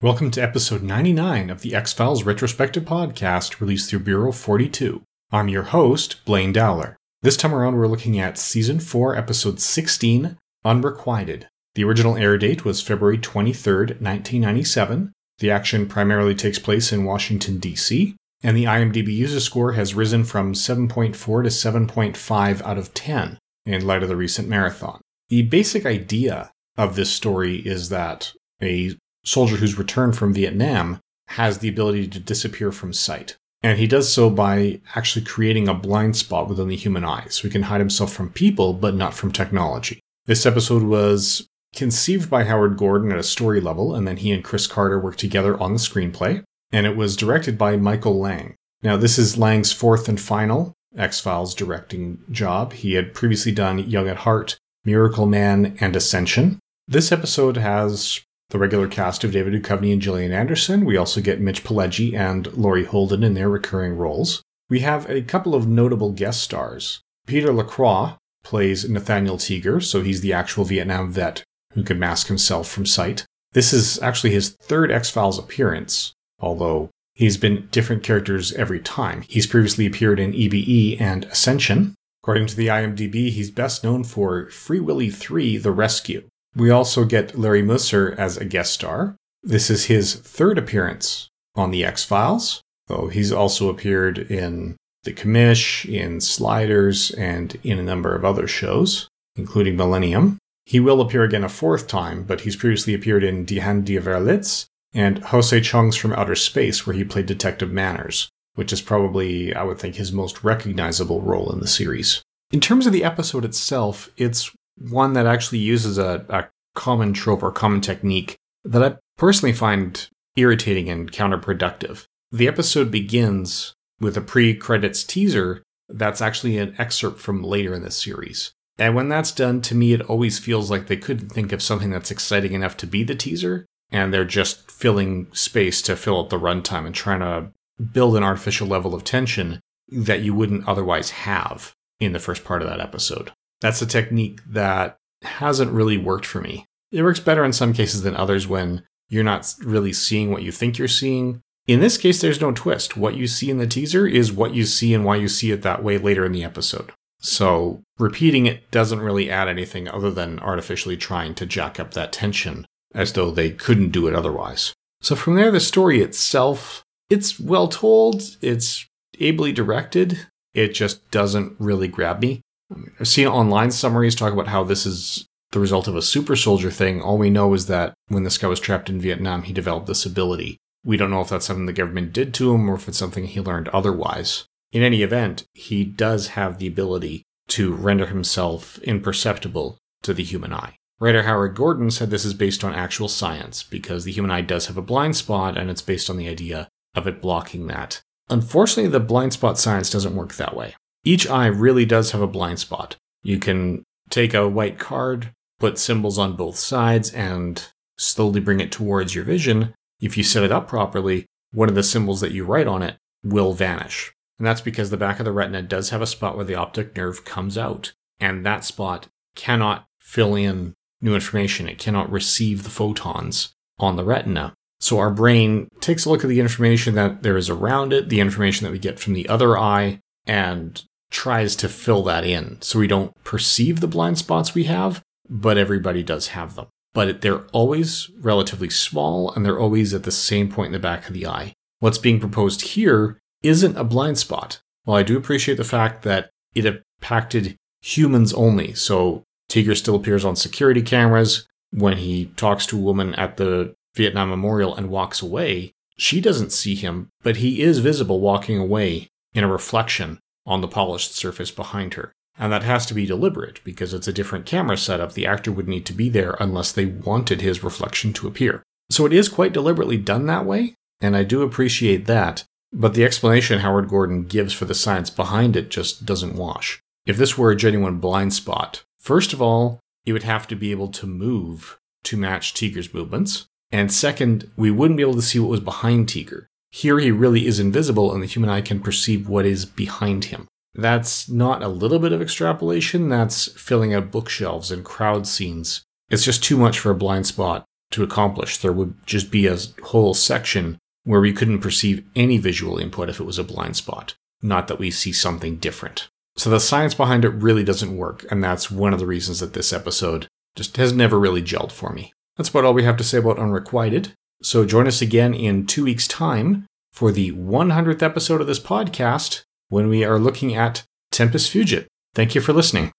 Welcome to episode 99 of the X Files Retrospective Podcast released through Bureau 42. I'm your host, Blaine Dowler. This time around, we're looking at Season 4, Episode 16, Unrequited. The original air date was February 23rd, 1997. The action primarily takes place in Washington, D.C., and the IMDb user score has risen from 7.4 to 7.5 out of 10 in light of the recent marathon. The basic idea of this story is that a soldier who's returned from Vietnam has the ability to disappear from sight. And he does so by actually creating a blind spot within the human eye, so he can hide himself from people, but not from technology. This episode was conceived by Howard Gordon at a story level, and then he and Chris Carter worked together on the screenplay, and it was directed by Michael Lange. Now, this is Lange's fourth and final X Files directing job. He had previously done Young at Heart, Miracle Man, and Ascension. This episode has the regular cast of David Duchovny and Gillian Anderson. We also get Mitch Pileggi and Laurie Holden in their recurring roles. We have a couple of notable guest stars. Peter Lacroix plays Nathaniel Teager, so he's the actual Vietnam vet who can mask himself from sight. This is actually his third X Files appearance, although he's been different characters every time. He's previously appeared in EBE and Ascension. According to the IMDb, he's best known for Free Willy 3 The Rescue, we also get Larry Musser as a guest star. This is his third appearance on The X Files, though he's also appeared in The Commish, in Sliders, and in a number of other shows, including Millennium. He will appear again a fourth time, but he's previously appeared in Die Hand die Verletzt and Jose Chung's From Outer Space, where he played Detective Manners, which is probably, I would think, his most recognizable role in the series. In terms of the episode itself, it's one that actually uses a, a common trope or common technique that I personally find irritating and counterproductive. The episode begins with a pre credits teaser that's actually an excerpt from later in the series. And when that's done, to me, it always feels like they couldn't think of something that's exciting enough to be the teaser, and they're just filling space to fill up the runtime and trying to build an artificial level of tension that you wouldn't otherwise have in the first part of that episode. That's a technique that hasn't really worked for me. It works better in some cases than others when you're not really seeing what you think you're seeing. In this case, there's no twist. What you see in the teaser is what you see and why you see it that way later in the episode. So repeating it doesn't really add anything other than artificially trying to jack up that tension as though they couldn't do it otherwise. So from there, the story itself, it's well told, it's ably directed, it just doesn't really grab me. I've seen online summaries talk about how this is the result of a super soldier thing. All we know is that when this guy was trapped in Vietnam, he developed this ability. We don't know if that's something the government did to him or if it's something he learned otherwise. In any event, he does have the ability to render himself imperceptible to the human eye. Writer Howard Gordon said this is based on actual science because the human eye does have a blind spot and it's based on the idea of it blocking that. Unfortunately, the blind spot science doesn't work that way. Each eye really does have a blind spot. You can take a white card, put symbols on both sides, and slowly bring it towards your vision. If you set it up properly, one of the symbols that you write on it will vanish. And that's because the back of the retina does have a spot where the optic nerve comes out, and that spot cannot fill in new information. It cannot receive the photons on the retina. So our brain takes a look at the information that there is around it, the information that we get from the other eye, and tries to fill that in so we don't perceive the blind spots we have, but everybody does have them. But they're always relatively small and they're always at the same point in the back of the eye. What's being proposed here isn't a blind spot. While I do appreciate the fact that it impacted humans only, so Teager still appears on security cameras. When he talks to a woman at the Vietnam Memorial and walks away, she doesn't see him, but he is visible walking away in a reflection on the polished surface behind her. And that has to be deliberate because it's a different camera setup. The actor would need to be there unless they wanted his reflection to appear. So it is quite deliberately done that way, and I do appreciate that. But the explanation Howard Gordon gives for the science behind it just doesn't wash. If this were a genuine blind spot, first of all, it would have to be able to move to match Teager's movements. And second, we wouldn't be able to see what was behind Teager. Here he really is invisible and the human eye can perceive what is behind him. That's not a little bit of extrapolation, that's filling out bookshelves and crowd scenes. It's just too much for a blind spot to accomplish. There would just be a whole section where we couldn't perceive any visual input if it was a blind spot, not that we see something different. So the science behind it really doesn't work, and that's one of the reasons that this episode just has never really gelled for me. That's about all we have to say about Unrequited. So join us again in two weeks' time for the 100th episode of this podcast when we are looking at Tempus Fugit. Thank you for listening.